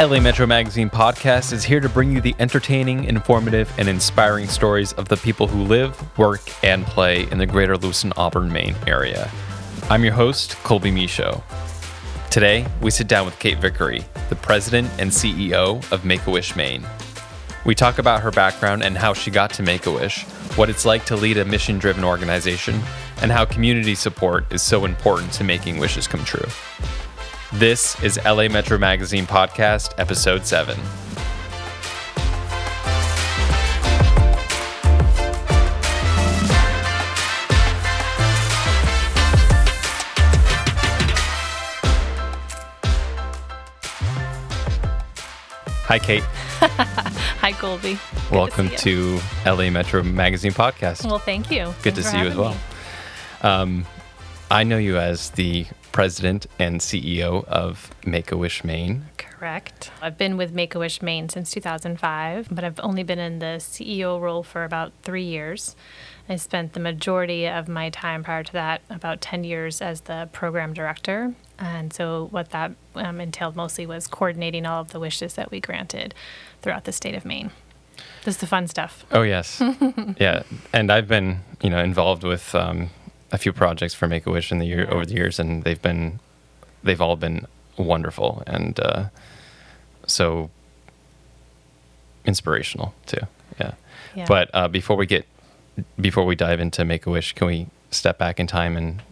LA Metro Magazine podcast is here to bring you the entertaining, informative, and inspiring stories of the people who live, work, and play in the greater Lewiston Auburn, Maine area. I'm your host, Colby Michaud. Today, we sit down with Kate Vickery, the president and CEO of Make a Wish Maine. We talk about her background and how she got to Make a Wish, what it's like to lead a mission driven organization, and how community support is so important to making wishes come true. This is LA Metro Magazine Podcast, Episode 7. Hi, Kate. Hi, Colby. Good Welcome to, to, LA Metro Magazine Podcast. Well, thank you. Good Thanks to see you as well. Um, I know you as the president and CEO of Make a Wish Maine. Correct. I've been with Make a Wish Maine since 2005, but I've only been in the CEO role for about three years. I spent the majority of my time prior to that, about 10 years, as the program director. And so, what that um, entailed mostly was coordinating all of the wishes that we granted throughout the state of Maine. This is the fun stuff. Oh yes, yeah. And I've been, you know, involved with um, a few projects for Make a Wish in the year over the years, and they've been, they've all been wonderful and uh, so inspirational too. Yeah. Yeah. But uh, before we get, before we dive into Make a Wish, can we step back in time and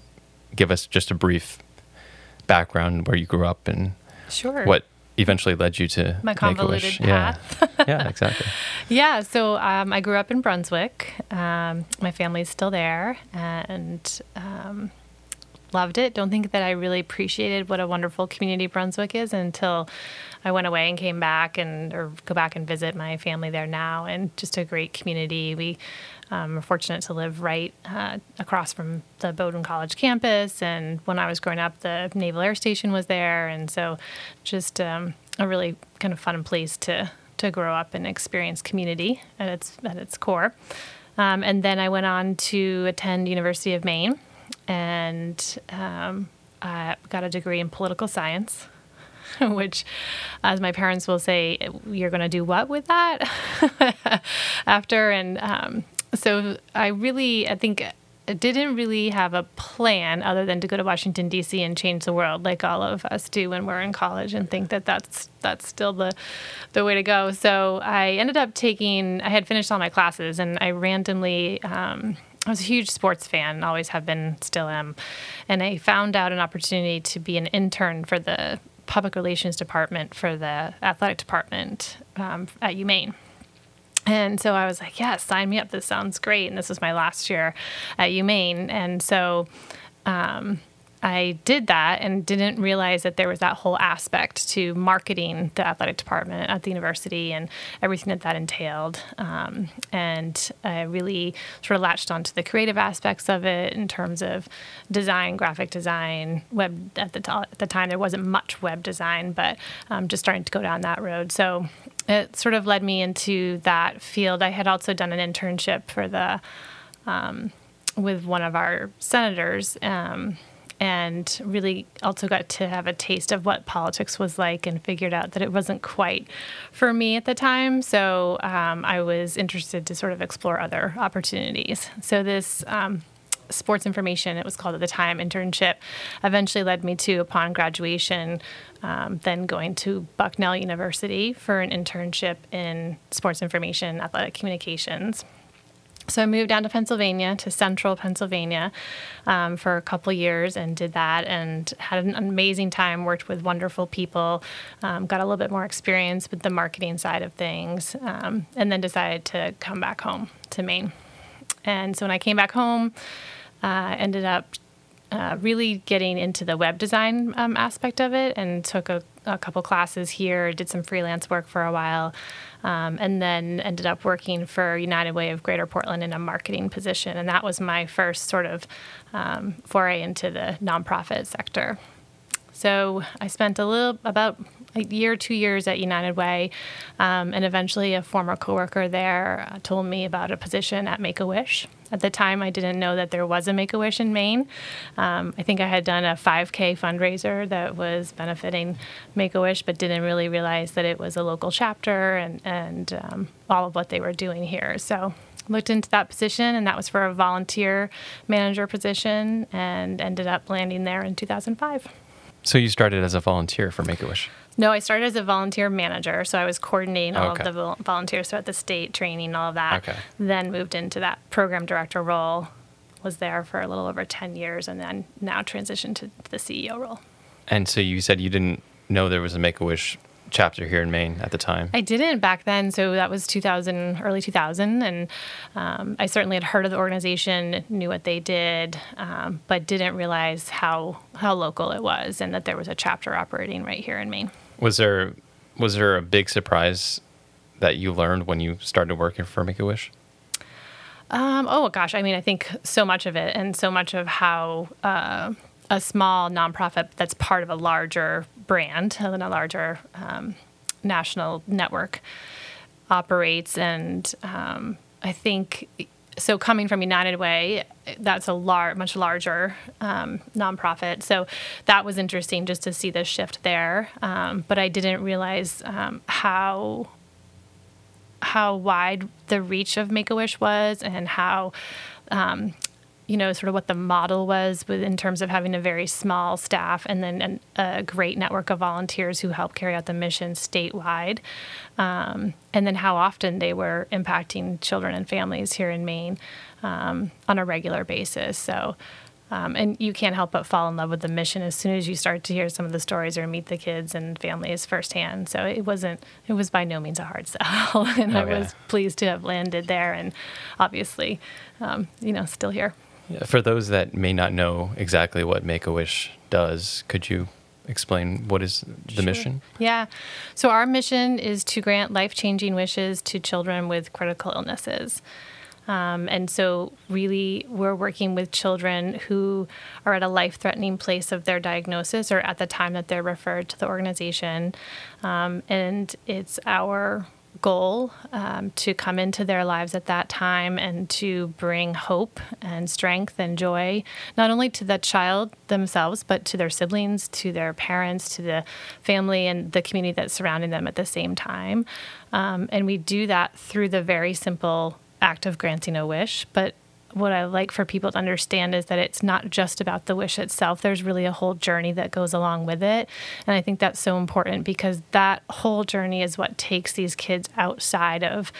give us just a brief background where you grew up and Sure. what eventually led you to My convoluted path. Yeah. yeah, exactly. Yeah, so um, I grew up in Brunswick. Um, my family's still there and um, loved it. Don't think that I really appreciated what a wonderful community Brunswick is until I went away and came back and or go back and visit my family there now. And just a great community. We um, are fortunate to live right uh, across from the Bowdoin College campus. And when I was growing up, the Naval Air Station was there, and so just um, a really kind of fun place to to grow up and experience community at its at its core. Um, and then I went on to attend University of Maine, and um, I got a degree in political science. Which, as my parents will say, you're going to do what with that after? And um, so I really, I think didn't really have a plan other than to go to Washington D.C. and change the world, like all of us do when we're in college, and think that that's that's still the the way to go. So I ended up taking. I had finished all my classes, and I randomly. Um, I was a huge sports fan, always have been, still am, and I found out an opportunity to be an intern for the public relations department for the athletic department um, at UMaine. And so I was like, yeah, sign me up. This sounds great. And this was my last year at UMaine. And so um, I did that and didn't realize that there was that whole aspect to marketing the athletic department at the university and everything that that entailed. Um, and I really sort of latched onto the creative aspects of it in terms of design, graphic design, web. At the, t- at the time, there wasn't much web design, but um, just starting to go down that road. So it sort of led me into that field. I had also done an internship for the um, with one of our senators. Um, and really also got to have a taste of what politics was like and figured out that it wasn't quite for me at the time. So um, I was interested to sort of explore other opportunities. So this um, sports information, it was called at the time, internship, eventually led me to, upon graduation, um, then going to Bucknell University for an internship in sports information, athletic communications. So I moved down to Pennsylvania, to central Pennsylvania, um, for a couple years and did that and had an amazing time, worked with wonderful people, um, got a little bit more experience with the marketing side of things, um, and then decided to come back home to Maine. And so when I came back home, uh, ended up uh, really getting into the web design um, aspect of it and took a, a couple classes here, did some freelance work for a while, um, and then ended up working for United Way of Greater Portland in a marketing position. And that was my first sort of um, foray into the nonprofit sector. So I spent a little about a year, two years at United Way, um, and eventually a former coworker there uh, told me about a position at Make a Wish. At the time, I didn't know that there was a Make a Wish in Maine. Um, I think I had done a 5K fundraiser that was benefiting Make a Wish, but didn't really realize that it was a local chapter and and um, all of what they were doing here. So looked into that position, and that was for a volunteer manager position, and ended up landing there in 2005. So you started as a volunteer for Make a Wish. No, I started as a volunteer manager, so I was coordinating all Okay. of the volunteers throughout the state, training, all of that. Okay. Then moved into that program director role, was there for a little over 10 years, and then now transitioned to the CEO role. And so you said you didn't know there was a Make a Wish chapter here in Maine at the time. I didn't back then, so that was 2000, early 2000, and um, I certainly had heard of the organization, knew what they did, um, but didn't realize how how local it was, and that there was a chapter operating right here in Maine. Was there was there a big surprise that you learned when you started working for Make a Wish? Um, oh gosh, I mean, I think so much of it, and so much of how uh, a small nonprofit that's part of a larger brand and a larger um, national network operates, and um, I think so. Coming from United Way, that's a lar- much larger um, nonprofit, so that was interesting just to see the shift there. Um, but I didn't realize um, how how wide the reach of Make a Wish was and how, um, you know, sort of what the model was with, in terms of having a very small staff and then an, a great network of volunteers who help carry out the mission statewide. Um, and then how often they were impacting children and families here in Maine um, on a regular basis. So, um, and you can't help but fall in love with the mission as soon as you start to hear some of the stories or meet the kids and families firsthand. So it wasn't, it was by no means a hard sell. and I Oh, was pleased to have landed there and obviously, um, you know, still here. For those that may not know exactly what Make a Wish does, could you explain what is the Sure. mission? Yeah. So our mission is to grant life changing wishes to children with critical illnesses. Um, and so, really, we're working with children who are at a life threatening place of their diagnosis or at the time that they're referred to the organization. Um, and it's our goal um, to come into their lives at that time and to bring hope and strength and joy, not only to the child themselves, but to their siblings, to their parents, to the family and the community that's surrounding them at the same time. Um, and we do that through the very simple act of granting a wish, but what I like for people to understand is that it's not just about the wish itself. There's really a whole journey that goes along with it. And I think that's so important because that whole journey is what takes these kids outside of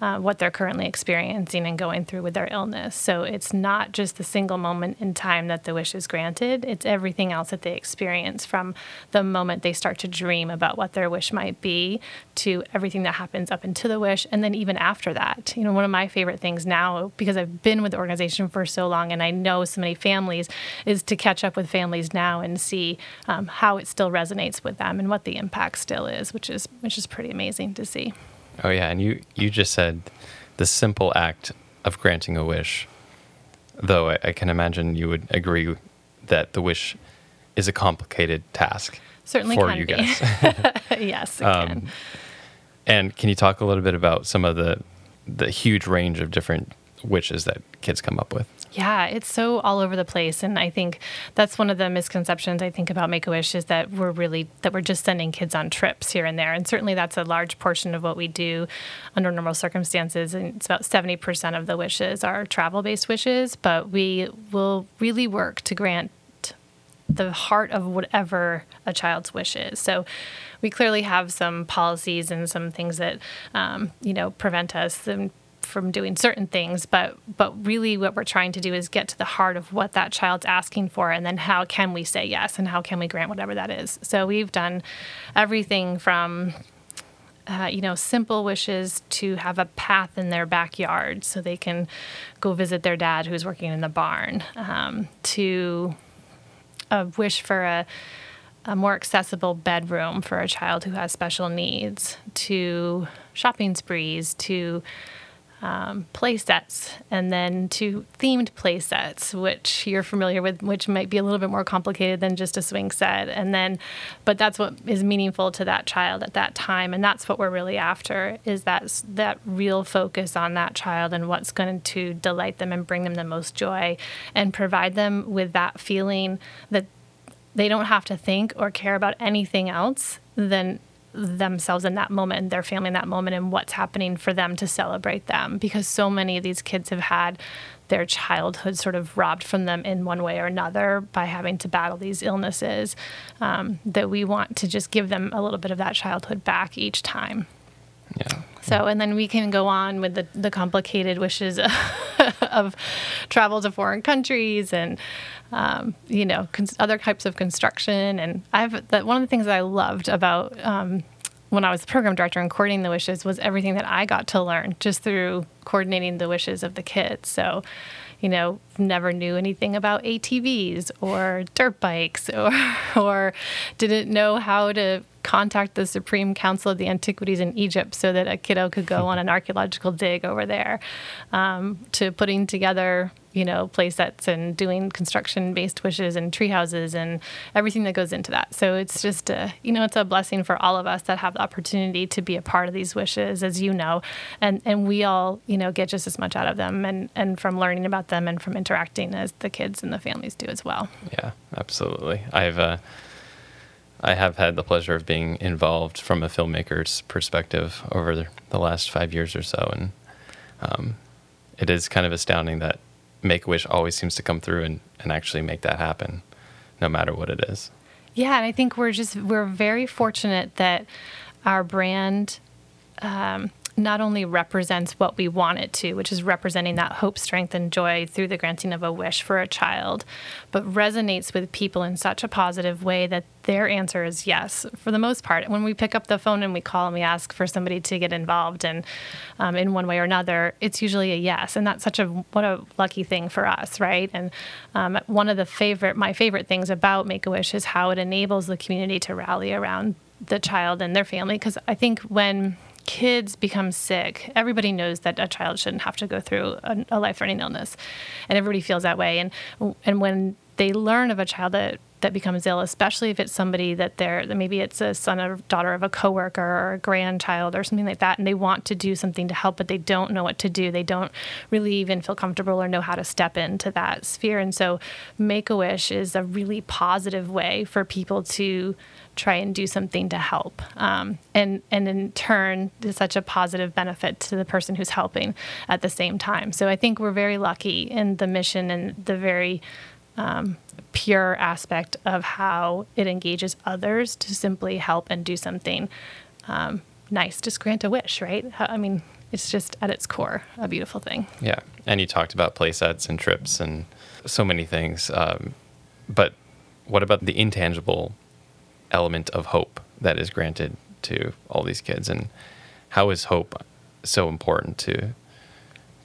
uh, what they're currently experiencing and going through with their illness. So it's not just the single moment in time that the wish is granted, it's everything else that they experience from the moment they start to dream about what their wish might be to everything that happens up into the wish and then even after that. You know, one of my favorite things now, because I've been with the organization for so long and I know so many families, is to catch up with families now and see um, how it still resonates with them and what the impact still is, which is which is pretty amazing to see. Oh yeah, and you you just said the simple act of granting a wish. Though I, I can imagine you would agree that the wish is a complicated task Certainly for can you be. guys. yes, it Um, can. and can you talk a little bit about some of the the huge range of different wishes that kids come up with? Yeah, it's so all over the place, and I think that's one of the misconceptions I think about Make a Wish is that we're really that we're just sending kids on trips here and there, and certainly that's a large portion of what we do under normal circumstances. And it's about seventy percent of the wishes are travel-based wishes, but we will really work to grant the heart of whatever a child's wish is. So we clearly have some policies and some things that um, you know prevent us from, from doing certain things, but but really what we're trying to do is get to the heart of what that child's asking for, and then how can we say yes, and how can we grant whatever that is. So we've done everything from uh, you know, simple wishes to have a path in their backyard so they can go visit their dad who's working in the barn, um, to a wish for a, a more accessible bedroom for a child who has special needs, to shopping sprees, to um, play sets and then to themed play sets, which you're familiar with, which might be a little bit more complicated than just a swing set. And then, but that's what is meaningful to that child at that time. And that's what we're really after is that, that real focus on that child and what's going to delight them and bring them the most joy and provide them with that feeling that they don't have to think or care about anything else than themselves in that moment and their family in that moment and what's happening for them to celebrate them. Because so many of these kids have had their childhood sort of robbed from them in one way or another by having to battle these illnesses um, that we want to just give them a little bit of that childhood back each time. Yeah. So, and then we can go on with the, the complicated wishes of travel to foreign countries and, um, you know, cons- other types of construction. And I've, that one of the things that I loved about, um, when I was the program director and coordinating the wishes was everything that I got to learn just through coordinating the wishes of the kids. So, you know, never knew anything about ATVs or dirt bikes or, or didn't know how to contact the Supreme Council of the Antiquities in Egypt so that a kiddo could go on an archaeological dig over there, um, to putting together, you know, play sets and doing construction based wishes and tree houses and everything that goes into that. So it's just, a, you know, it's a blessing for all of us that have the opportunity to be a part of these wishes, as you know, and, and we all, you know, get just as much out of them and, and from learning about them and from interacting as the kids and the families do as well. Yeah, absolutely. I've, uh, I have had the pleasure of being involved from a filmmaker's perspective over the last five years or so, and um, it is kind of astounding that Make a Wish always seems to come through and, and actually make that happen, no matter what it is. Yeah, and I think we're just we're very fortunate that our brand um, not only represents what we want it to, which is representing that hope, strength, and joy through the granting of a wish for a child, but resonates with people in such a positive way that their answer is yes for the most part. When we pick up the phone and we call and we ask for somebody to get involved and um, in one way or another, it's usually a yes, and that's such a what a lucky thing for us, right? And um, one of the favorite my favorite things about Make a Wish is how it enables the community to rally around the child and their family because I think when kids become sick, everybody knows that a child shouldn't have to go through a, a life-threatening illness, and everybody feels that way. And and when they learn of a child that that becomes ill, especially if it's somebody that they're maybe it's a son or daughter of a coworker or a grandchild or something like that, and they want to do something to help, but they don't know what to do. They don't really even feel comfortable or know how to step into that sphere. And so, Make a Wish is a really positive way for people to try and do something to help. Um, and, and in turn, is such a positive benefit to the person who's helping at the same time. So I think we're very lucky in the mission and the very um, pure aspect of how it engages others to simply help and do something um, nice, just grant a wish, right? I mean, it's just at its core a beautiful thing. Yeah. And you talked about play sets and trips and so many things. Um, but what about the intangible element of hope that is granted to all these kids? And how is hope so important to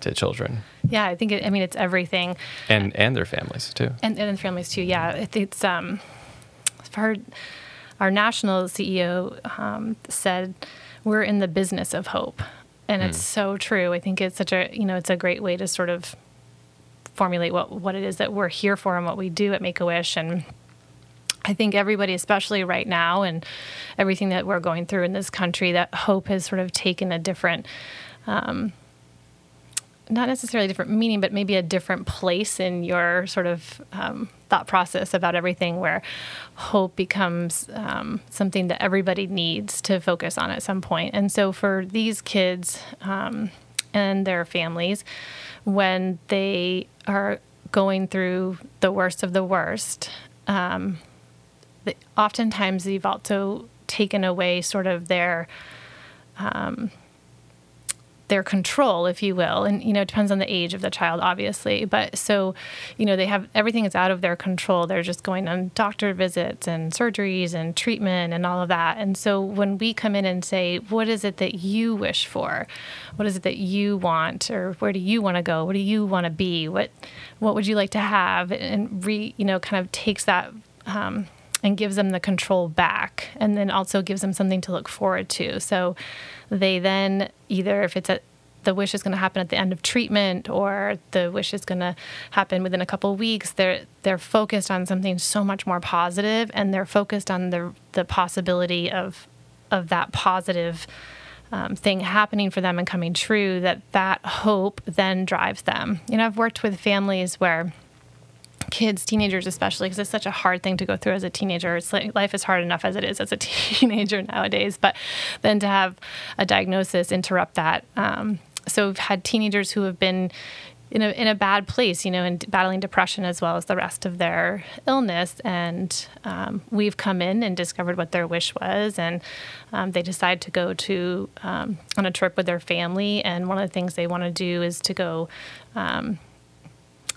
to children? Yeah i think it, i mean it's everything. And and their families too. And and families too yeah. It's um our our national ceo um, said we're in the business of hope. And mm. it's so true. I think it's such a you know it's a great way to sort of formulate what what it is that we're here for and what we do at make a wish and I think everybody, especially right now, and everything that we're going through in this country, that hope has sort of taken a different, um, not necessarily different meaning, but maybe a different place in your sort of um, thought process about everything, where hope becomes um, something that everybody needs to focus on at some point. And so for these kids um, and their families, when they are going through the worst of the worst, um, oftentimes they've also taken away sort of their um, their control, if you will. And, you know, it depends on the age of the child, obviously. But so, you know, they have everything is out of their control. They're just going on doctor visits and surgeries and treatment and all of that. And so when we come in and say, what is it that you wish for? What is it that you want? Or where do you want to go? What do you want to be? What, what would you like to have? And re, you know, kind of takes that, um, and gives them the control back and then also gives them something to look forward to. So they then either if it's the wish is going to happen at the end of treatment or the wish is going to happen within a couple of weeks. They're they're focused on something so much more positive, and they're focused on the the possibility of of that positive um, thing happening for them and coming true. That that hope then drives them. You know, I've worked with families where kids, teenagers especially, because it's such a hard thing to go through as a teenager. It's like life is hard enough as it is as a teenager nowadays, but then to have a diagnosis interrupt that. Um, so we've had teenagers who have been in a in a bad place, you know, and battling depression as well as the rest of their illness. And um, we've come in and discovered what their wish was, and um, they decide to go to um, on a trip with their family. And one of the things they want to do is to go um,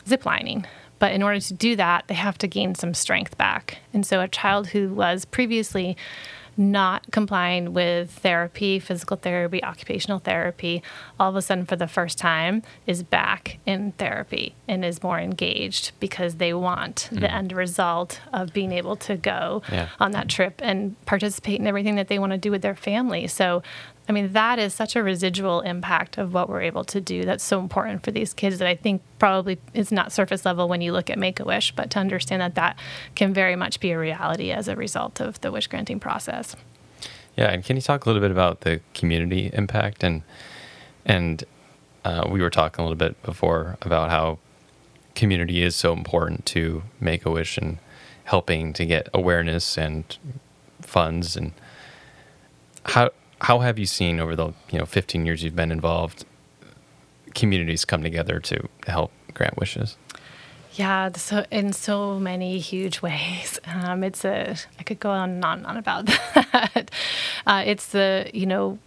ziplining. But in order to do that, they have to gain some strength back. And so, a child who was previously not complying with therapy, physical therapy, occupational therapy, all of a sudden for the first time is back in therapy and is more engaged because they want mm. the end result of being able to go yeah. on that trip and participate in everything that they want to do with their family. So I mean, that is such a residual impact of what we're able to do. That's so important for these kids that I think probably is not surface level when you look at Make a Wish, but to understand that that can very much be a reality as a result of the wish granting process. Yeah, and can you talk a little bit about the community impact and and uh, we were talking a little bit before about how community is so important to Make a Wish and helping to get awareness and funds and how how have you seen over the you know 15 years you've been involved communities come together to help grant wishes? Yeah, so in so many huge ways. Um, it's a I could go on and on and on about that. Uh, it's the you know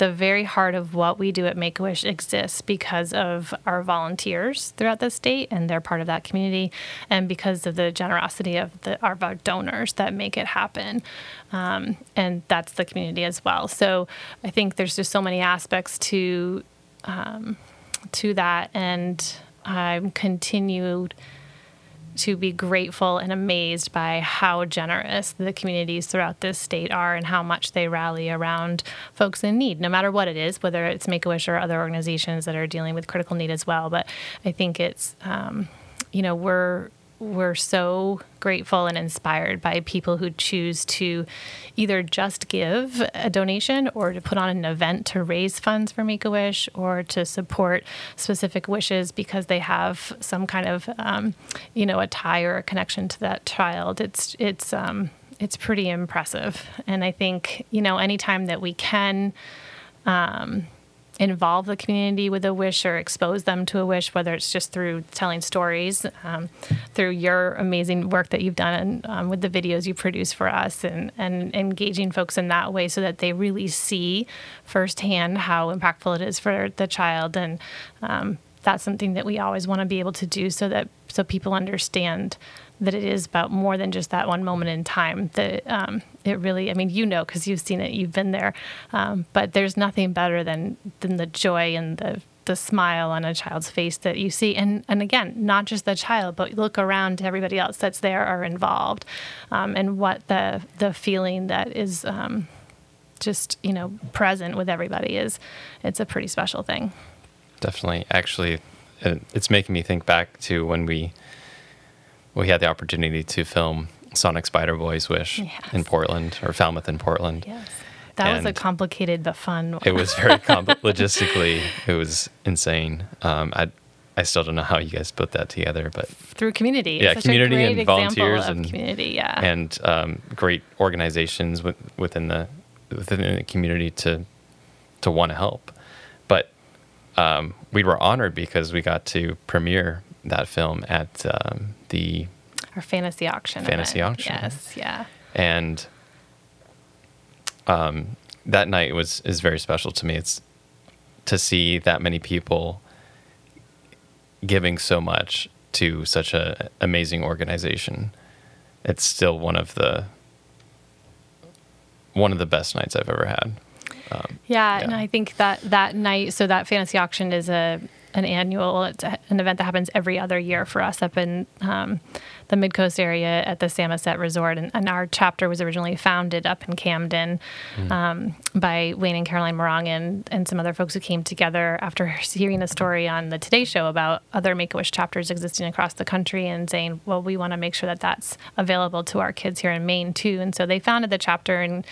the very heart of what we do at Make a Wish exists because of our volunteers throughout the state, and they're part of that community, and because of the generosity of the our donors that make it happen, um, and that's the community as well. So I think there's just so many aspects to um, to that, and I'm continued to be grateful and amazed by how generous the communities throughout this state are and how much they rally around folks in need, no matter what it is, whether it's Make a Wish or other organizations that are dealing with critical need as well. But I think it's, um, you know, we're we're so grateful and inspired by people who choose to either just give a donation or to put on an event to raise funds for Make a Wish or to support specific wishes because they have some kind of, um, you know, a tie or a connection to that child. It's it's um, it's pretty impressive, and I think you know anytime that we can. Um, involve the community with a wish or expose them to a wish, whether it's just through telling stories, um, through your amazing work that you've done um, with the videos you produce for us, and, and engaging folks in that way so that they really see firsthand how impactful it is for the child. And um, that's something that we always want to be able to do so that so people understand that it is about more than just that one moment in time. That um, it really, I mean, you know, because you've seen it, you've been there. Um, but there's nothing better than than the joy and the the smile on a child's face that you see, and and again, not just the child, but look around to everybody else that's there or involved, um, and what the the feeling that is. Um, just you know present with everybody is it's a pretty special thing definitely actually it's making me think back to when we we had the opportunity to film Sonic Spider Boy's Wish yes. in Portland or Falmouth in Portland. Yes. That and was a complicated but fun one. it was very compl- logistically, it was insane. Um, I I still don't know how you guys put that together, but through community, yeah, community and volunteers and community, yeah, and um, great organizations with, within the within the community to to want to help. But um, we were honored because we got to premiere that film at um, the our fantasy auction. Fantasy event. auction. Yes, yeah. And um, that night was is very special to me. It's to see that many people giving so much to such an amazing organization. It's still one of the one of the best nights I've ever had. Um, yeah, yeah, and I think that that night, so that fantasy auction is a an annual it's an event that happens every other year for us up in um, the Mid Coast area at the Samoset Resort. And, and, our chapter was originally founded up in Camden mm. um, by Wayne and Caroline Morong and, and some other folks who came together after hearing a story on the Today Show about other Make a Wish chapters existing across the country and saying, well, we want to make sure that that's available to our kids here in Maine too. And so they founded the chapter and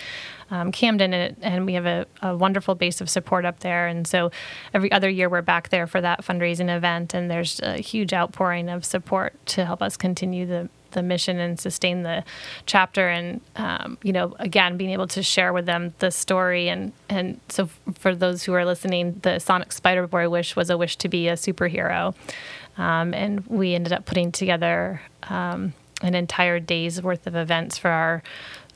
um, Camden, and, and, we have a, a, wonderful base of support up there. And so every other year we're back there for that fundraising event, and there's a huge outpouring of support to help us continue the the mission and sustain the chapter. And um, you know again being able to share with them the story. And and so for those who are listening the sonic spider boy wish was a wish to be a superhero. Um, and we ended up putting together um, an entire day's worth of events for our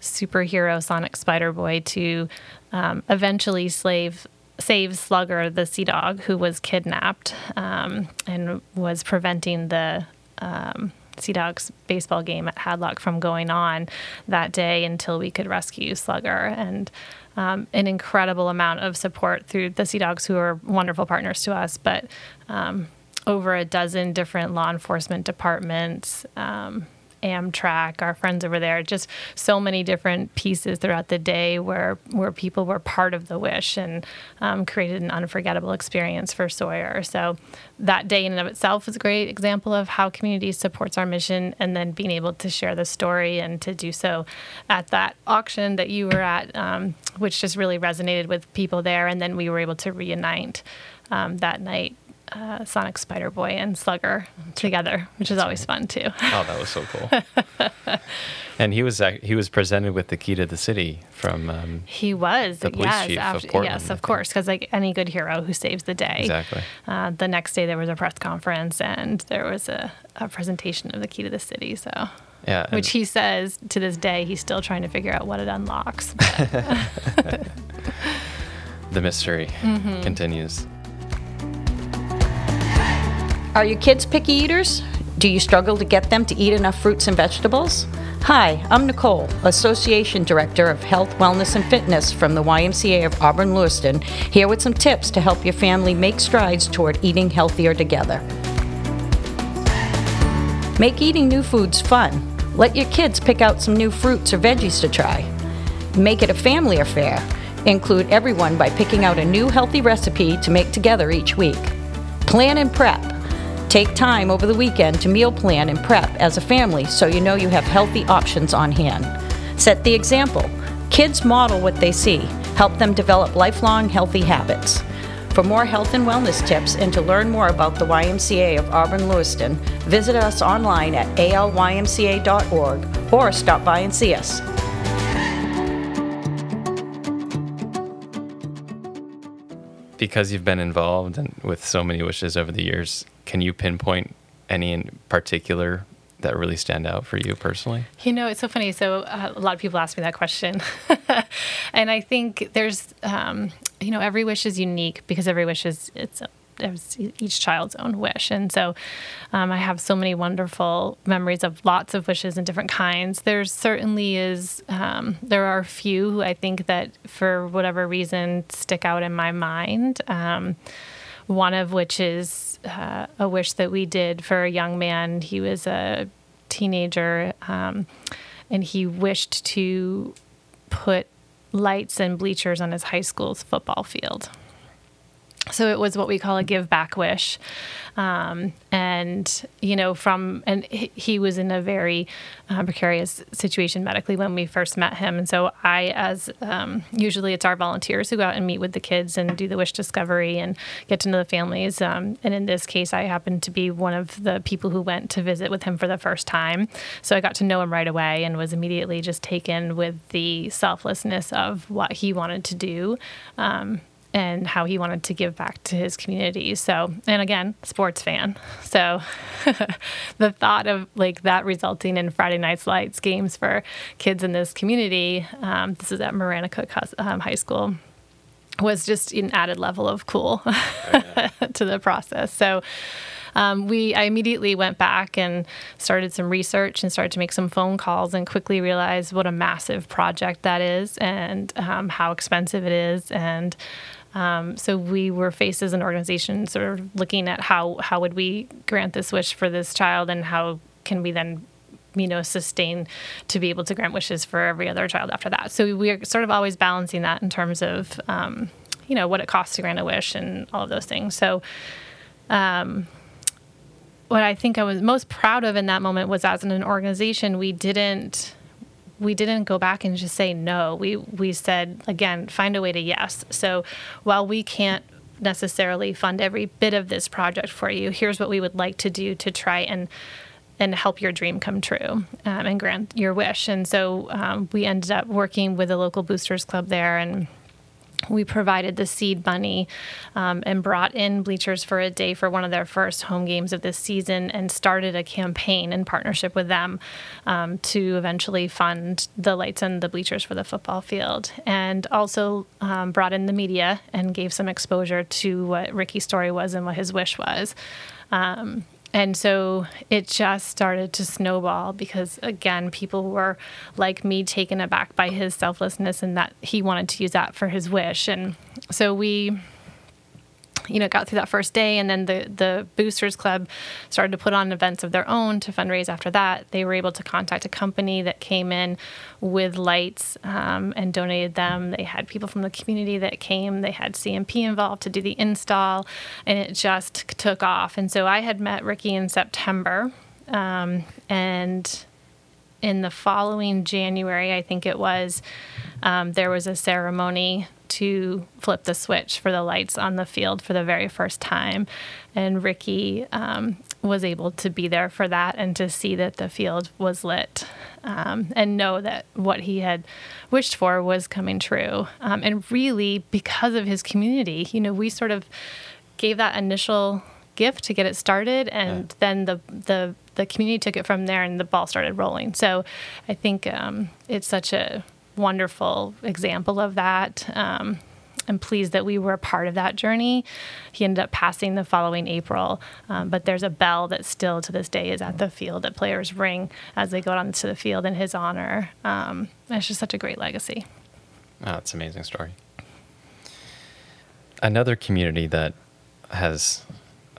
superhero Sonic Spider Boy to um, eventually slave save Slugger, the sea dog, who was kidnapped um, and was preventing the um, Sea Dog's baseball game at Hadlock from going on that day until we could rescue Slugger. And um, an incredible amount of support through the Sea Dogs, who are wonderful partners to us, but um, over a dozen different law enforcement departments, um, Amtrak, our friends over there, just so many different pieces throughout the day where where people were part of the wish and um, created an unforgettable experience for Sawyer. So that day in and of itself is a great example of how community supports our mission, and then being able to share the story and to do so at that auction that you were at, um, which just really resonated with people there, and then we were able to reunite um, that night uh, Sonic Spider Boy and Slugger together, which is always fun too. oh, that was so cool. and he was he was presented with the key to the city from um, he was the police yes chief after, of Portland, yes of course because like any good hero who saves the day exactly. Uh, the next day there was a press conference and there was a, a presentation of the key to the city. So yeah, which he says to this day he's still trying to figure out what it unlocks. the mystery mm-hmm. continues. Are your kids picky eaters? Do you struggle to get them to eat enough fruits and vegetables? Hi, I'm Nicole, Association Director of Health, Wellness, and Fitness from the YMCA of Auburn Lewiston, here with some tips to help your family make strides toward eating healthier together. Make eating new foods fun. Let your kids pick out some new fruits or veggies to try. Make it a family affair. Include everyone by picking out a new healthy recipe to make together each week. Plan and prep. Take time over the weekend to meal plan and prep as a family so you know you have healthy options on hand. Set the example. Kids model what they see. Help them develop lifelong healthy habits. For more health and wellness tips and to learn more about the YMCA of Auburn Lewiston, visit us online at alymca.org or stop by and see us. Because you've been involved with so many wishes over the years, can you pinpoint any in particular that really stand out for you personally? You know, it's so funny. So uh, a lot of people ask me that question, and I think there's, um, you know, every wish is unique because every wish is it's it's each child's own wish. And so um, I have so many wonderful memories of lots of wishes and different kinds. There certainly is, um, there are a few who I think that for whatever reason stick out in my mind. Um, one of which is uh, a wish that we did for a young man. He was a teenager um, and he wished to put lights and bleachers on his high school's football field so it was what we call a give back wish. Um, and you know from and he was in a very uh, precarious situation medically when we first met him. And so i as um, usually it's our volunteers who go out and meet with the kids and do the wish discovery and get to know the families. Um, and in this case i happened to be one of the people who went to visit with him for the first time. So i got to know him right away and was immediately just taken with the selflessness of what he wanted to do. Um, and how he wanted to give back to his community. So, and again, sports fan. So, the thought of like that resulting in Friday Night's Lights games for kids in this community, um, this is at Maranacook um, High School, was just an added level of cool to the process. So, um, we I immediately went back and started some research and started to make some phone calls and quickly realized what a massive project that is and um, how expensive it is and um, so we were faced as an organization sort of looking at how how would we grant this wish for this child and how can we then you know sustain to be able to grant wishes for every other child after that. So we're sort of always balancing that in terms of um, you know what it costs to grant a wish and all of those things. So. Um, what I think I was most proud of in that moment was as an organization, we didn't we didn't go back and just say no. We we said again, find a way to yes. So while we can't necessarily fund every bit of this project for you, here's what we would like to do to try and and help your dream come true um, and grant your wish. And so um, we ended up working with a local boosters club there and we provided the seed money um, and brought in bleachers for a day for one of their first home games of this season and started a campaign in partnership with them um, to eventually fund the lights and the bleachers for the football field. And also um, brought in the media and gave some exposure to what ricky's story was and what his wish was. Um, and so it just started to snowball because, again, people were like me taken aback by his selflessness and that he wanted to use that for his wish. And so we you know, got through that first day, and then the the Boosters Club started to put on events of their own to fundraise. After that, they were able to contact a company that came in with lights um, and donated them. They had people from the community that came. They had CMP involved to do the install, and it just took off. And so I had met Ricky in September, um, and in the following January, I think it was, um, there was a ceremony to flip the switch for the lights on the field for the very first time. And Ricky um, was able to be there for that and to see that the field was lit um, and know that what he had wished for was coming true. Um, and really, because of his community, you know, we sort of gave that initial gift to get it started and yeah. then the the the community took it from there and the ball started rolling so i think um, it's such a wonderful example of that. Um, I'm pleased that we were a part of that journey. He ended up passing the following April, um, but there's a bell that still to this day is at the field that players ring as they go onto the field in his honor. Um, it's just such a great legacy. Oh, it's an amazing story. Another community that has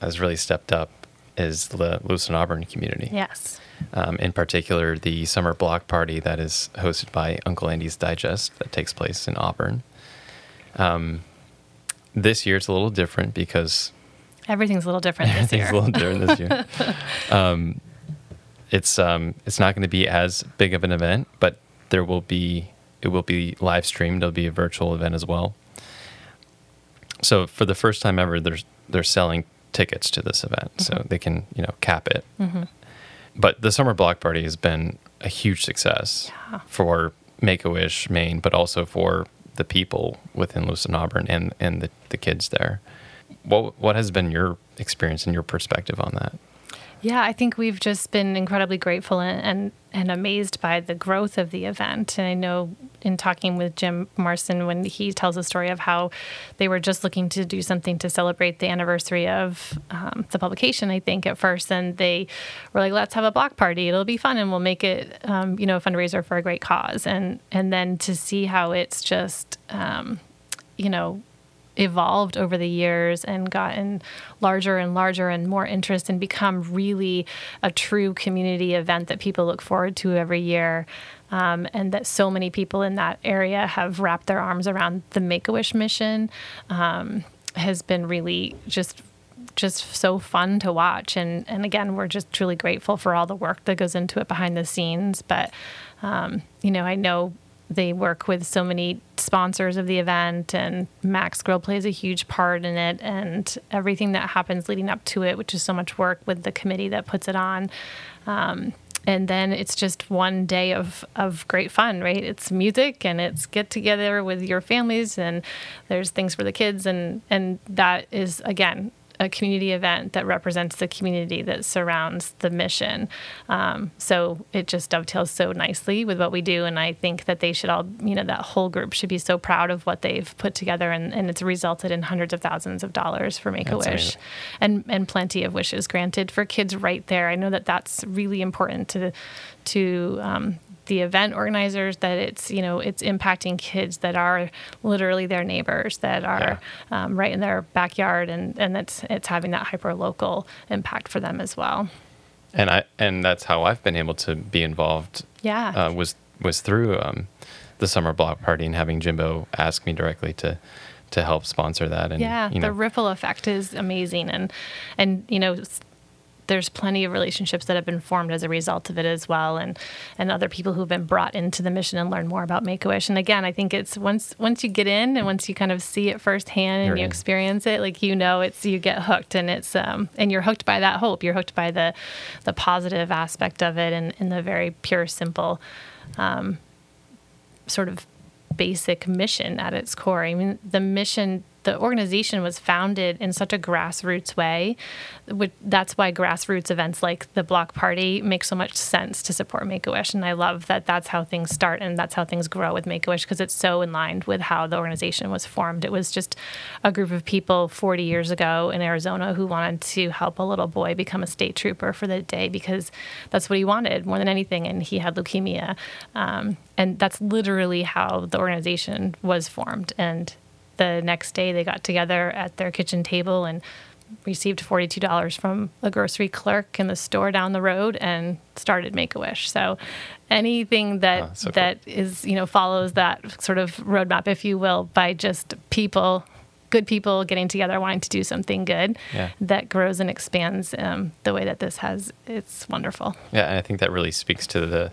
has really stepped up is the Lewiston Auburn community. Yes um, in particular the summer block party that is hosted by Uncle Andy's Digest that takes place in Auburn. Um, this year it's a little different because everything's a little different. everything's a little different this year. um, it's um, it's not going to be as big of an event, but there will be it will be live streamed. It'll be a virtual event as well. So for the first time ever, there's they're selling tickets to this event, mm-hmm. so they can you know cap it. Mm-hmm. But the summer block party has been a huge success yeah. for Make a Wish Maine, but also for the people within Lewiston Auburn and, and the, the kids there. What what has been your experience and your perspective on that? Yeah, I think we've just been incredibly grateful and, and, and amazed by the growth of the event. And I know in talking with Jim Marson when he tells a story of how they were just looking to do something to celebrate the anniversary of um, the publication, I think at first, and they were like, "Let's have a block party. It'll be fun, and we'll make it, um, you know, a fundraiser for a great cause." And and then to see how it's just, um, you know evolved over the years and gotten larger and larger and more interest and become really a true community event that people look forward to every year. Um, and that so many people in that area have wrapped their arms around the Make a Wish mission um, has been really just just so fun to watch and and again we're just truly grateful for all the work that goes into it behind the scenes but um, you know I know they work with so many sponsors of the event and max grill plays a huge part in it and everything that happens leading up to it which is so much work with the committee that puts it on. Um, and then it's just one day of, of great fun right? It's music and it's get together with your families and there's things for the kids and and that is again a community event that represents the community that surrounds the mission. Um, so it just dovetails so nicely with what we do. And I think that they should all, you know, that whole group should be so proud of what they've put together. And, and it's resulted in hundreds of thousands of dollars for Make a Wish and, and plenty of wishes granted for kids right there. I know that that's really important to, to um, the event organizers that it's you know it's impacting kids that are literally their neighbors that are yeah. um, right in their backyard and and it's it's having that hyper local impact for them as well and I and that's how I've been able to be involved. Yeah. uh, was was through um, the summer block party and having Jimbo ask me directly to to help sponsor that. And yeah, you know, the ripple effect is amazing, and and you know. There's plenty of relationships that have been formed as a result of it as well, and and other people who've been brought into the mission and learn more about Make a Wish. And again, I think it's once once you get in and once you kind of see it firsthand and You're you in. experience it, like you know, it's you get hooked, and it's um and you're hooked by that hope. You're hooked by the the positive aspect of it, and, and the very pure, simple um, sort of basic mission at its core. I mean, the mission, the organization was founded in such a grassroots way. That's why grassroots events like the Block Party make so much sense to support Make a Wish. And I love that that's how things start and that's how things grow with Make a Wish because it's so in line with how the organization was formed. It was just a group of people 40 years ago in Arizona who wanted to help a little boy become a state trooper for the day because that's what he wanted more than anything. And he had leukemia. Um, and that's literally how the organization was formed. And the next day they got together at their kitchen table and received $42 from a grocery clerk in the store down the road and started make a wish so anything that Oh, so cool. that is you know follows that sort of roadmap if you will by just people good people getting together wanting to do something good Yeah. that grows and expands um, the way that this has it's wonderful yeah, and I think that really speaks to the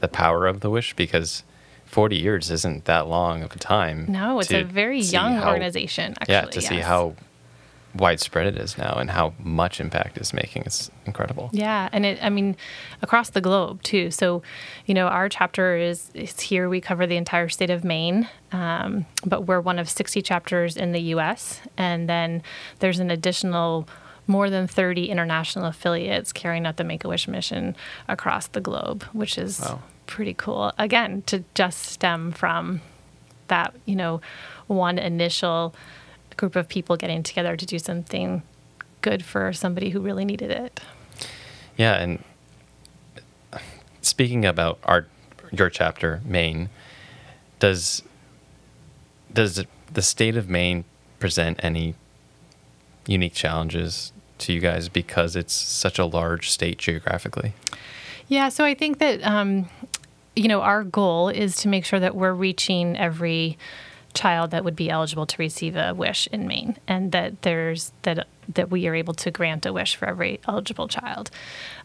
the power of the wish because 40 years isn't that long of a time. no it's a very young how- organization actually yeah, to see how widespread it is now and how much impact it's making. It's incredible. Yeah, and it I mean across the globe too. So, you know, our chapter is is here we cover the entire state of Maine. Um, but we're one of 60 chapters in the US and then there's an additional more than 30 international affiliates carrying out the Make-A-Wish mission across the globe, which is Wow. Pretty cool. Again, to just stem from that, you know, one initial group of people getting together to do something good for somebody who really needed it. Yeah, and speaking about our your chapter, Maine, does does the state of Maine present any unique challenges to you guys because it's such a large state geographically? Yeah, so I think that um, you know our goal is to make sure that we're reaching every child that would be eligible to receive a wish in Maine, and that there's that that we are able to grant a wish for every eligible child.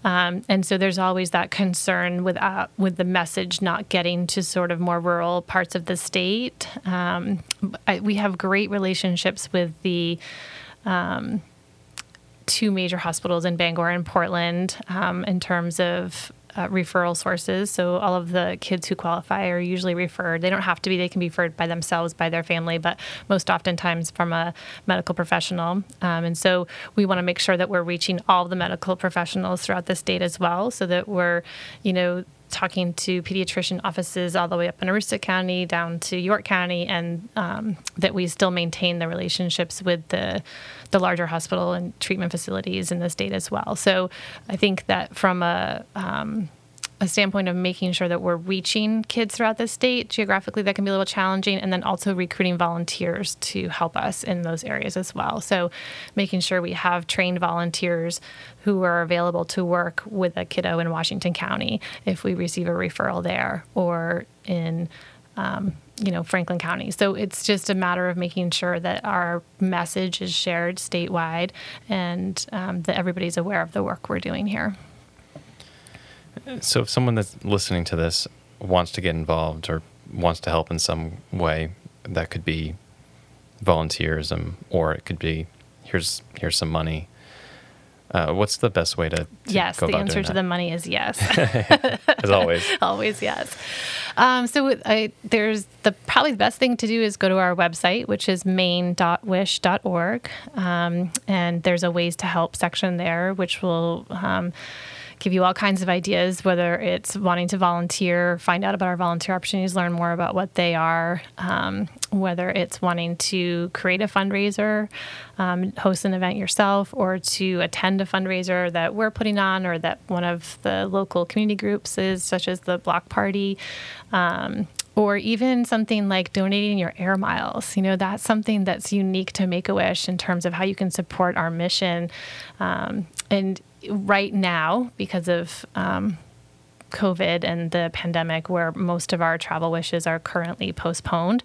Um, and so there's always that concern with uh, with the message not getting to sort of more rural parts of the state. Um, I, we have great relationships with the two major hospitals in Bangor and Portland um, in terms of uh, referral sources. So all of the kids who qualify are usually referred. They don't have to be; they can be referred by themselves, by their family, but most oftentimes from a medical professional. Um, and so we want to make sure that we're reaching all the medical professionals throughout the state as well, so that we're, you know. Talking to pediatrician offices all the way up in Aroostook County down to York County, and um, that we still maintain the relationships with the the larger hospital and treatment facilities in the state as well. So I think that from a um, a standpoint of making sure that we're reaching kids throughout the state geographically that can be a little challenging and then also recruiting volunteers to help us in those areas as well. So making sure we have trained volunteers who are available to work with a kiddo in washington county if we receive a referral there or in um, you know franklin county. So it's just a matter of making sure that our message is shared statewide and um, that everybody's aware of the work we're doing here So if someone that's listening to this wants to get involved or wants to help in some way, that could be volunteerism or it could be here's here's some money. Uh, what's the best way to, to yes the answer to that? the money is yes As always. always yes um, so I, there's the probably the best thing to do is go to our website which is maine.wish.org um, and there's a ways to help section there which will um, give you all kinds of ideas whether it's wanting to volunteer find out about our volunteer opportunities learn more about what they are um, whether it's wanting to create a fundraiser um, host an event yourself or to attend a fundraiser that we're putting on or that one of the local community groups is such as the block party um, or even something like donating your air miles. You know, that's something that's unique to Make a Wish in terms of how you can support our mission. Um, and right now, because of um, COVID and the pandemic, where most of our travel wishes are currently postponed,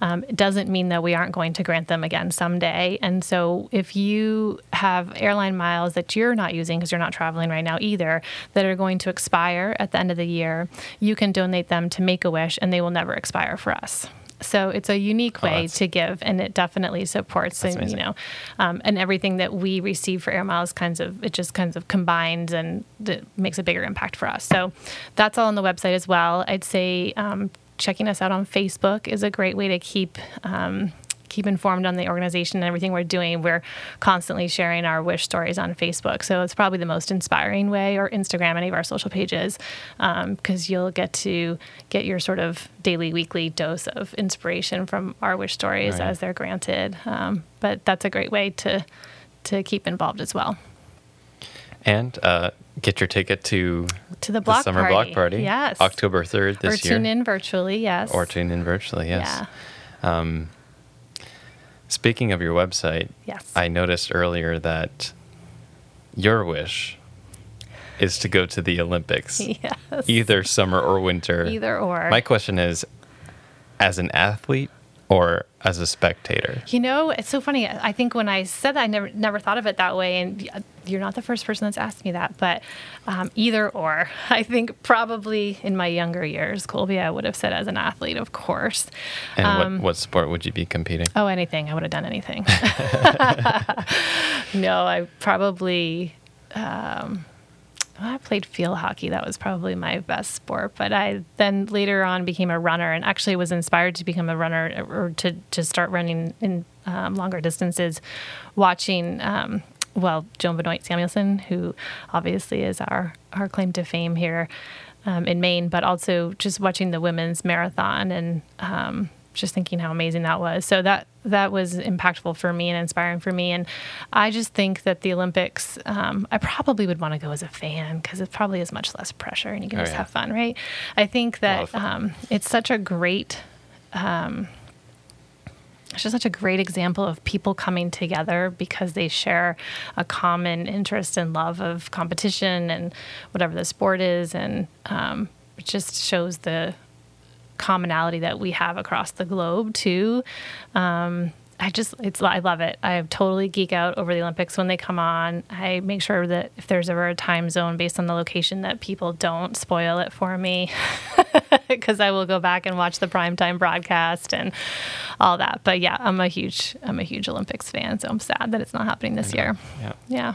um, it doesn't mean that we aren't going to grant them again someday. And so, if you have airline miles that you're not using because you're not traveling right now either, that are going to expire at the end of the year, you can donate them to Make a Wish and they will never expire for us. So it's a unique Oh, way to give, and it definitely supports, and you know, um, and everything that we receive for air miles kinds of it just kinds of combines and it makes a bigger impact for us. So that's all on the website as well. I'd say um, checking us out on Facebook is a great way to keep. Um, keep informed on the organization and everything we're doing we're constantly sharing our wish stories on facebook so it's probably the most inspiring way or instagram any of our social pages because you'll get to get your sort of daily weekly dose of inspiration from our wish stories Right. as they're granted um, but that's a great way to to keep involved as well And uh, get your ticket to to the block summer party. block party. yes October 3rd this or year. tune in virtually yes Or tune in virtually, yes. yeah Um, speaking of your website, yes. I noticed earlier that your wish is to go to the Olympics, yes. either summer or winter. either or. My question is as an athlete or as a spectator? You know, it's so funny. I think when I said that, I never never thought of it that way, and you're not the first person that's asked me that. But um, either or, I think probably in my younger years, Colby, I would have said as an athlete, of course. And Um, what, what sport would you be competing? Oh, anything. I would have done anything. no, I probably. Um, I played field hockey. That was probably my best sport. But I then later on became a runner and actually was inspired to become a runner or to, to start running in um, longer distances, watching, um, well, Joan Benoit Samuelson, who obviously is our, our claim to fame here um, in Maine, but also just watching the women's marathon and um, just thinking how amazing that was. So that that was impactful for me and inspiring for me. And I just think that the Olympics, um, I probably would want to go as a fan because it probably is much less pressure and you can Oh, just yeah. have fun, right? I think that um, it's such a great. Um, it's just such a great example of people coming together because they share a common interest and love of competition and whatever the sport is, and um, it just shows the commonality that we have across the globe too. Um, I just it's I love it. I totally geek out over the Olympics when they come on. I make sure that if there's ever a time zone based on the location that people don't spoil it for me because I will go back and watch the primetime broadcast and all that. But yeah, I'm a huge I'm a huge Olympics fan, so I'm sad that it's not happening this year. Yeah. Yeah.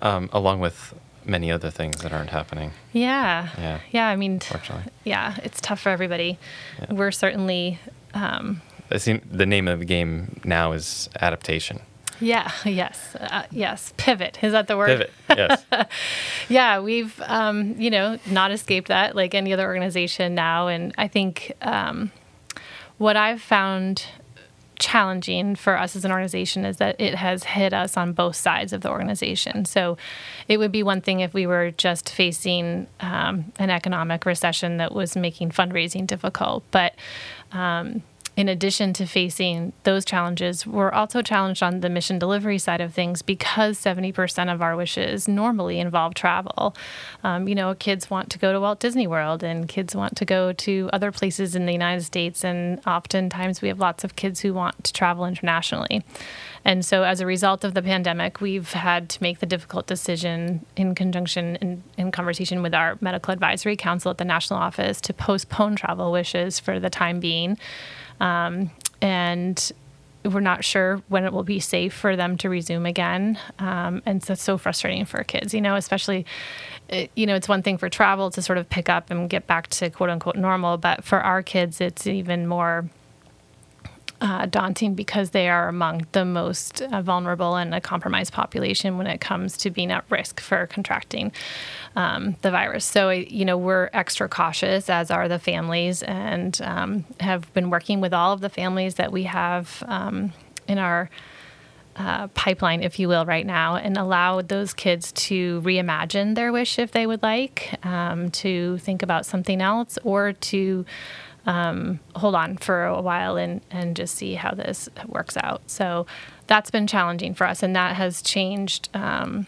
Um, along with many other things that aren't happening, Yeah. Yeah. Yeah, I mean fortunately. yeah, it's tough for everybody. Yeah. We're certainly um, I think the name of the game now is adaptation. Yeah, yes, uh, yes. Pivot is that the word? Pivot. Yes. Yeah, we've um, you know not escaped that like any other organization now, and I think um, what I've found challenging for us as an organization is that it has hit us on both sides of the organization. So it would be one thing if we were just facing um, an economic recession that was making fundraising difficult, but um, in addition to facing those challenges, we're also challenged on the mission delivery side of things because 70% of our wishes normally involve travel. Um, you know, kids want to go to Walt Disney World and kids want to go to other places in the United States, and oftentimes we have lots of kids who want to travel internationally. And so, as a result of the pandemic, we've had to make the difficult decision in conjunction in, in conversation with our medical advisory council at the national office to postpone travel wishes for the time being. Um, and we're not sure when it will be safe for them to resume again. Um, and so it's so frustrating for kids, you know, especially, uh, you know, it's one thing for travel to sort of pick up and get back to quote unquote normal, but for our kids, it's even more uh, daunting because they are among the most uh, vulnerable and a compromised population when it comes to being at risk for contracting um, the virus. So, you know, we're extra cautious, as are the families, and um, have been working with all of the families that we have um, in our uh, pipeline, if you will, right now, and allow those kids to reimagine their wish if they would like, um, to think about something else, or to um, hold on for a while and, and just see how this works out. So that's been challenging for us, and that has changed um,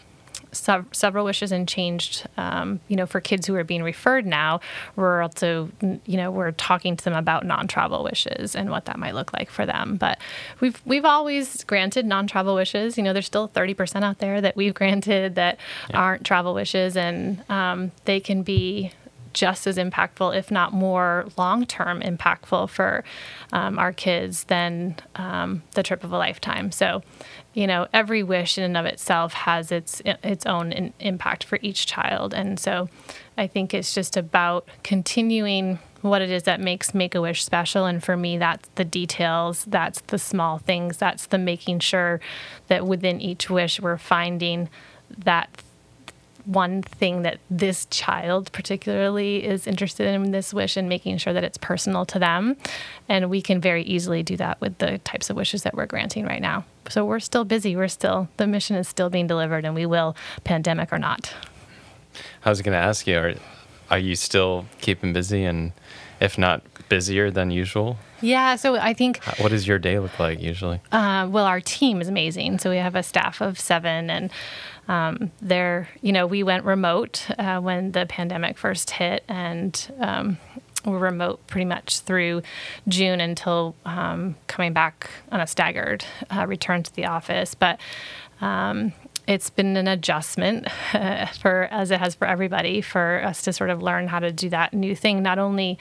sev- several wishes and changed. Um, you know, for kids who are being referred now, we're also, you know, we're talking to them about non-travel wishes and what that might look like for them. But we've we've always granted non-travel wishes. You know, there's still 30% out there that we've granted that yeah. aren't travel wishes, and um, they can be just as impactful, if not more long term impactful for um, our kids than um, the trip of a lifetime. So, you know, every wish in and of itself has its its own in, impact for each child, and so I think it's just about continuing what it is that makes Make a Wish special. And for me, that's the details, that's the small things, that's the making sure that within each wish we're finding that one thing that this child particularly is interested in this wish and making sure that it's personal to them. And we can very easily do that with the types of wishes that we're granting right now. So we're still busy. We're still, the mission is still being delivered, and we will, pandemic or not. I was going to ask you, are, are you still keeping busy and if not busier than usual? Yeah, so I think. What does your day look like usually? Uh, well, our team is amazing. So we have a staff of seven, and um, there, you know, we went remote uh, when the pandemic first hit, and um, we're remote pretty much through June until um, coming back on a staggered uh, return to the office. But um, it's been an adjustment uh, for as it has for everybody for us to sort of learn how to do that new thing not only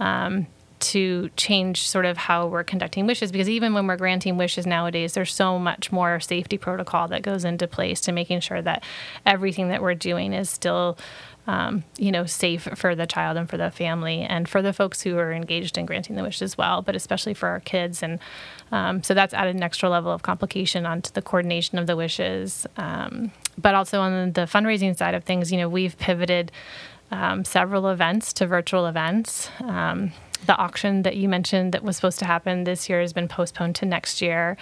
um, to change sort of how we're conducting wishes because even when we're granting wishes nowadays there's so much more safety protocol that goes into place to making sure that everything that we're doing is still um, you know safe for the child and for the family and for the folks who are engaged in granting the wish as well but especially for our kids. And um, so that's added an extra level of complication onto the coordination of the wishes. Um, but also on the fundraising side of things you know we've pivoted um, several events to virtual events. Um, the auction that you mentioned that was supposed to happen this year has been postponed to next year.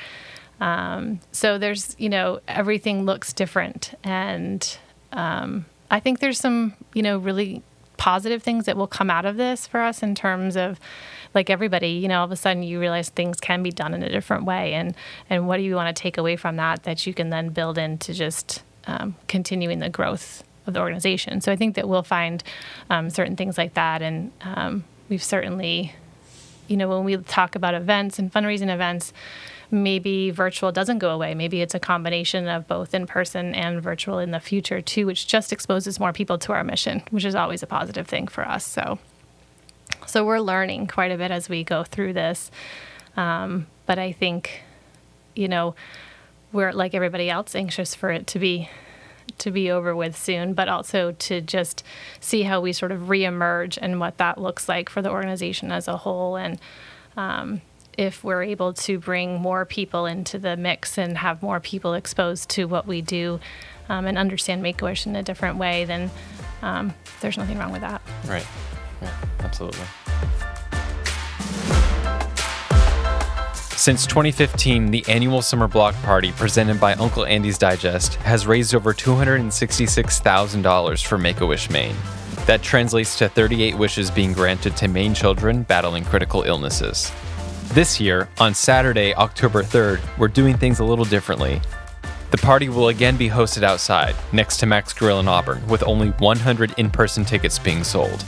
Um, so there's, you know, everything looks different. And um, I think there's some, you know, really positive things that will come out of this for us in terms of like everybody you know all of a sudden you realize things can be done in a different way and and what do you want to take away from that that you can then build into just um, continuing the growth of the organization so i think that we'll find um, certain things like that and um, we've certainly, you know, when we talk about events and fundraising events, maybe virtual doesn't go away. Maybe it's a combination of both in person and virtual in the future too, which just exposes more people to our mission, which is always a positive thing for us. So, so we're learning quite a bit as we go through this. Um, but I think, you know, we're like everybody else anxious for it to be to be over with soon, but also to just see how we sort of reemerge and what that looks like for the organization as a whole. And um, if we're able to bring more people into the mix and have more people exposed to what we do um, and understand Make Wish in a different way, then um, there's nothing wrong with that. Right. Yeah, absolutely. Since 2015, the annual summer block party presented by Uncle Andy's Digest has raised over $266,000 for Make a Wish Maine. That translates to 38 wishes being granted to Maine children battling critical illnesses. This year, on Saturday, October 3rd, we're doing things a little differently. The party will again be hosted outside, next to Mac's Grill in Auburn, with only 100 in person tickets being sold.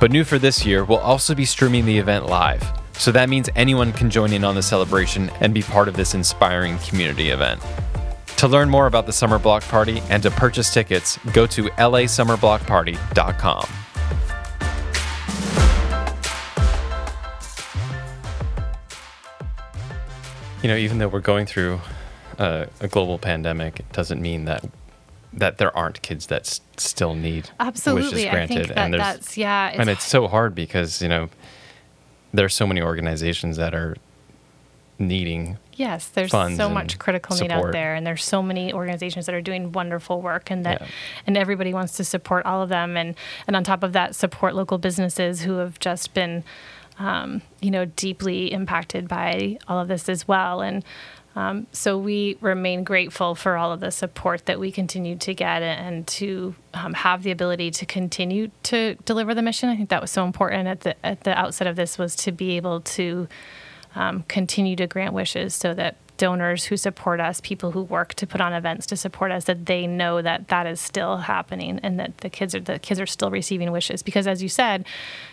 But new for this year, we'll also be streaming the event live. So that means anyone can join in on the celebration and be part of this inspiring community event. To learn more about the Summer Block Party and to purchase tickets, go to lasummerblockparty.com. You know, even though we're going through a, a global pandemic, it doesn't mean that that there aren't kids that s- still need absolutely wishes granted. I think that and that's yeah, it's and it's so hard because you know there's so many organizations that are needing yes there's so much critical support. need out there and there's so many organizations that are doing wonderful work and that yeah. and everybody wants to support all of them and and on top of that support local businesses who have just been um, you know deeply impacted by all of this as well and um, so we remain grateful for all of the support that we continue to get and to um, have the ability to continue to deliver the mission. I think that was so important at the at the outset of this was to be able to um, continue to grant wishes so that donors who support us, people who work to put on events to support us, that they know that that is still happening and that the kids are the kids are still receiving wishes. Because as you said,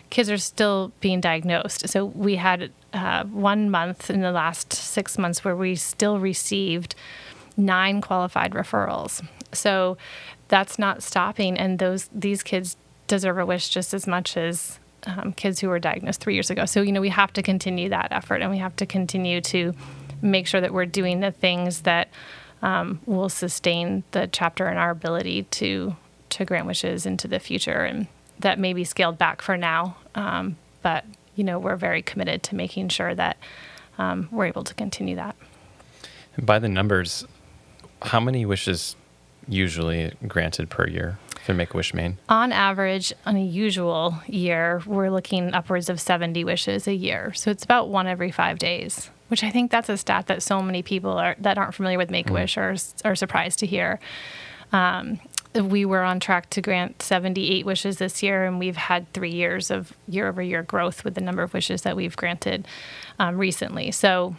kids are still being diagnosed. So we had uh, one month in the last six months where we still received nine qualified referrals. So that's not stopping, and those these kids deserve a wish just as much as um, kids who were diagnosed three years ago. So, you know, we have to continue that effort and we have to continue to make sure that we're doing the things that um, will sustain the chapter and our ability to to grant wishes into the future and that may be scaled back for now. Um, but, you know, we're very committed to making sure that um, we're able to continue that. By the numbers, how many wishes usually granted per year? for Make a Wish Maine? On average, on a usual year, we're looking upwards of 70 wishes a year. So it's about one every five days, which I think that's a stat that so many people are, that aren't familiar with Make a Wish mm. are, are surprised to hear. Um, we were on track to grant 78 wishes this year, and we've had three years of year over year growth with the number of wishes that we've granted um, recently. So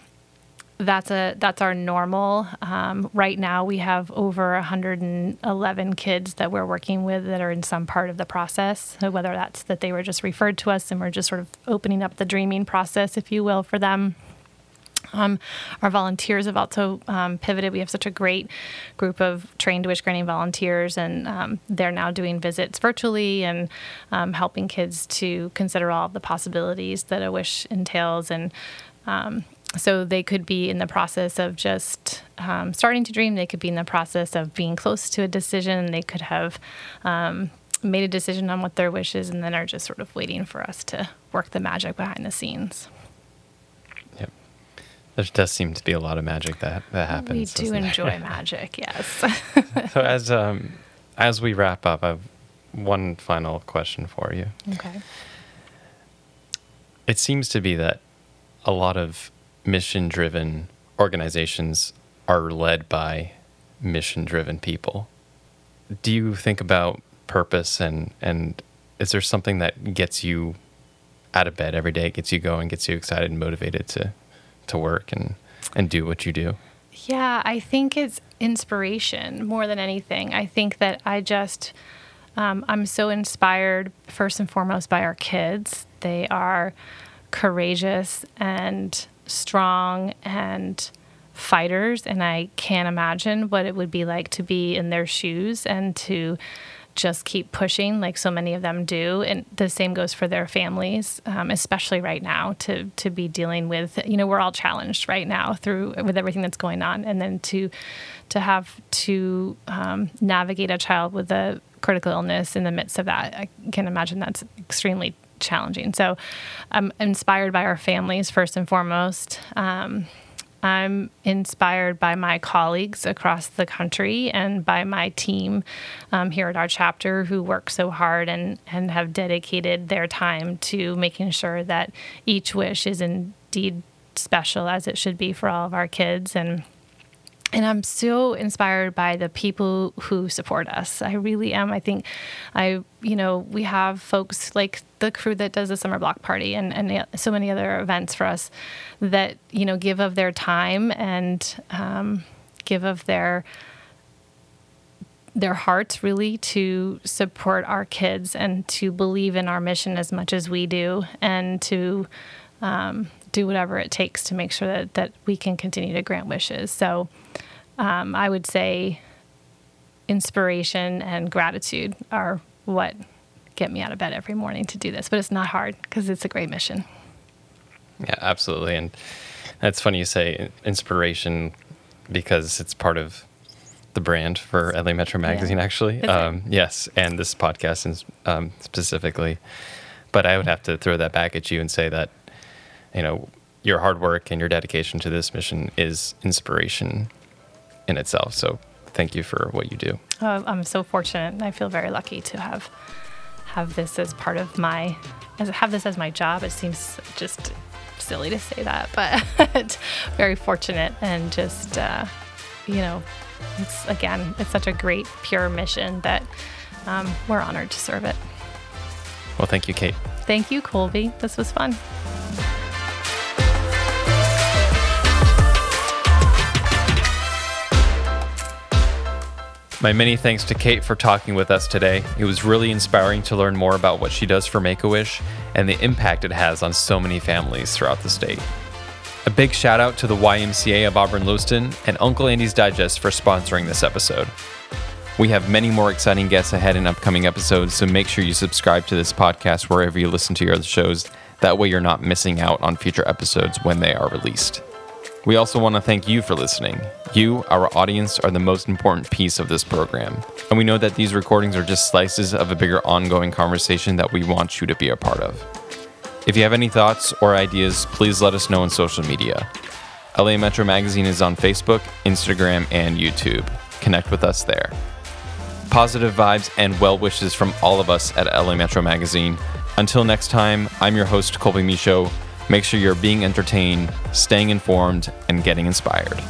that's a that's our normal. Um, right now, we have over 111 kids that we're working with that are in some part of the process. So whether that's that they were just referred to us and we're just sort of opening up the dreaming process, if you will, for them. Um, our volunteers have also um, pivoted. We have such a great group of trained wish granting volunteers, and um, they're now doing visits virtually and um, helping kids to consider all the possibilities that a wish entails. And um, so they could be in the process of just um, starting to dream. They could be in the process of being close to a decision. They could have made a decision on what their wish is and then are just sort of waiting for us to work the magic behind the scenes. There does seem to be a lot of magic that, that happens. We do enjoy magic, yes. so as um, as we wrap up, I have one final question for you. Okay. It seems to be that a lot of mission driven organizations are led by mission driven people. Do you think about purpose and, and is there something that gets you out of bed every day, gets you going, gets you excited and motivated to, to work and, and do what you do? Yeah, I think it's inspiration more than anything. I think that I just, um, I'm so inspired first and foremost by our kids. They are courageous and strong and fighters and I can't imagine what it would be like to be in their shoes and to just keep pushing like so many of them do and the same goes for their families um, especially right now to to be dealing with you know we're all challenged right now through with everything that's going on and then to to have to um, navigate a child with a critical illness in the midst of that i can imagine that's extremely challenging. So I'm inspired by our families first and foremost. Um, I'm inspired by my colleagues across the country and by my team um, here at our chapter who work so hard and, and have dedicated their time to making sure that each wish is indeed special as it should be for all of our kids. And and I'm so inspired by the people who support us. I really am. I think I, you know, we have folks like the crew that does the summer block party and, and so many other events for us that, you know, give of their time and um, give of their their hearts really to support our kids and to believe in our mission as much as we do and to um, do whatever it takes to make sure that, that we can continue to grant wishes. So um, I would say inspiration and gratitude are what get me out of bed every morning to do this. But it's not hard because it's a great mission. Yeah, absolutely. And that's funny you say inspiration because it's part of the brand for LA Metro Magazine, yeah. actually. Um, yes, and this podcast um, specifically. But I would have to throw that back at you and say that, you know, your hard work and your dedication to this mission is inspiration in itself. So thank you for what you do. Oh, I'm so fortunate. I feel very lucky to have have this as part of my as have this as my job. It seems just silly to say that, but very fortunate and just uh, you know, it's again, it's such a great pure mission that um, we're honored to serve it. Well, thank you, Kate. Thank you, Colby. This was fun. My many thanks to Kate for talking with us today. It was really inspiring to learn more about what she does for Make a Wish and the impact it has on so many families throughout the state. A big shout out to the YMCA of Auburn Lewiston and Uncle Andy's Digest for sponsoring this episode. We have many more exciting guests ahead in upcoming episodes, so make sure you subscribe to this podcast wherever you listen to your other shows. That way, you're not missing out on future episodes when they are released. We also want to thank you for listening. You, our audience, are the most important piece of this program. And we know that these recordings are just slices of a bigger ongoing conversation that we want you to be a part of. If you have any thoughts or ideas, please let us know on social media. LA Metro Magazine is on Facebook, Instagram, and YouTube. Connect with us there. Positive vibes and well wishes from all of us at LA Metro Magazine. Until next time, I'm your host, Colby Michaud. Make sure you're being entertained, staying informed, and getting inspired.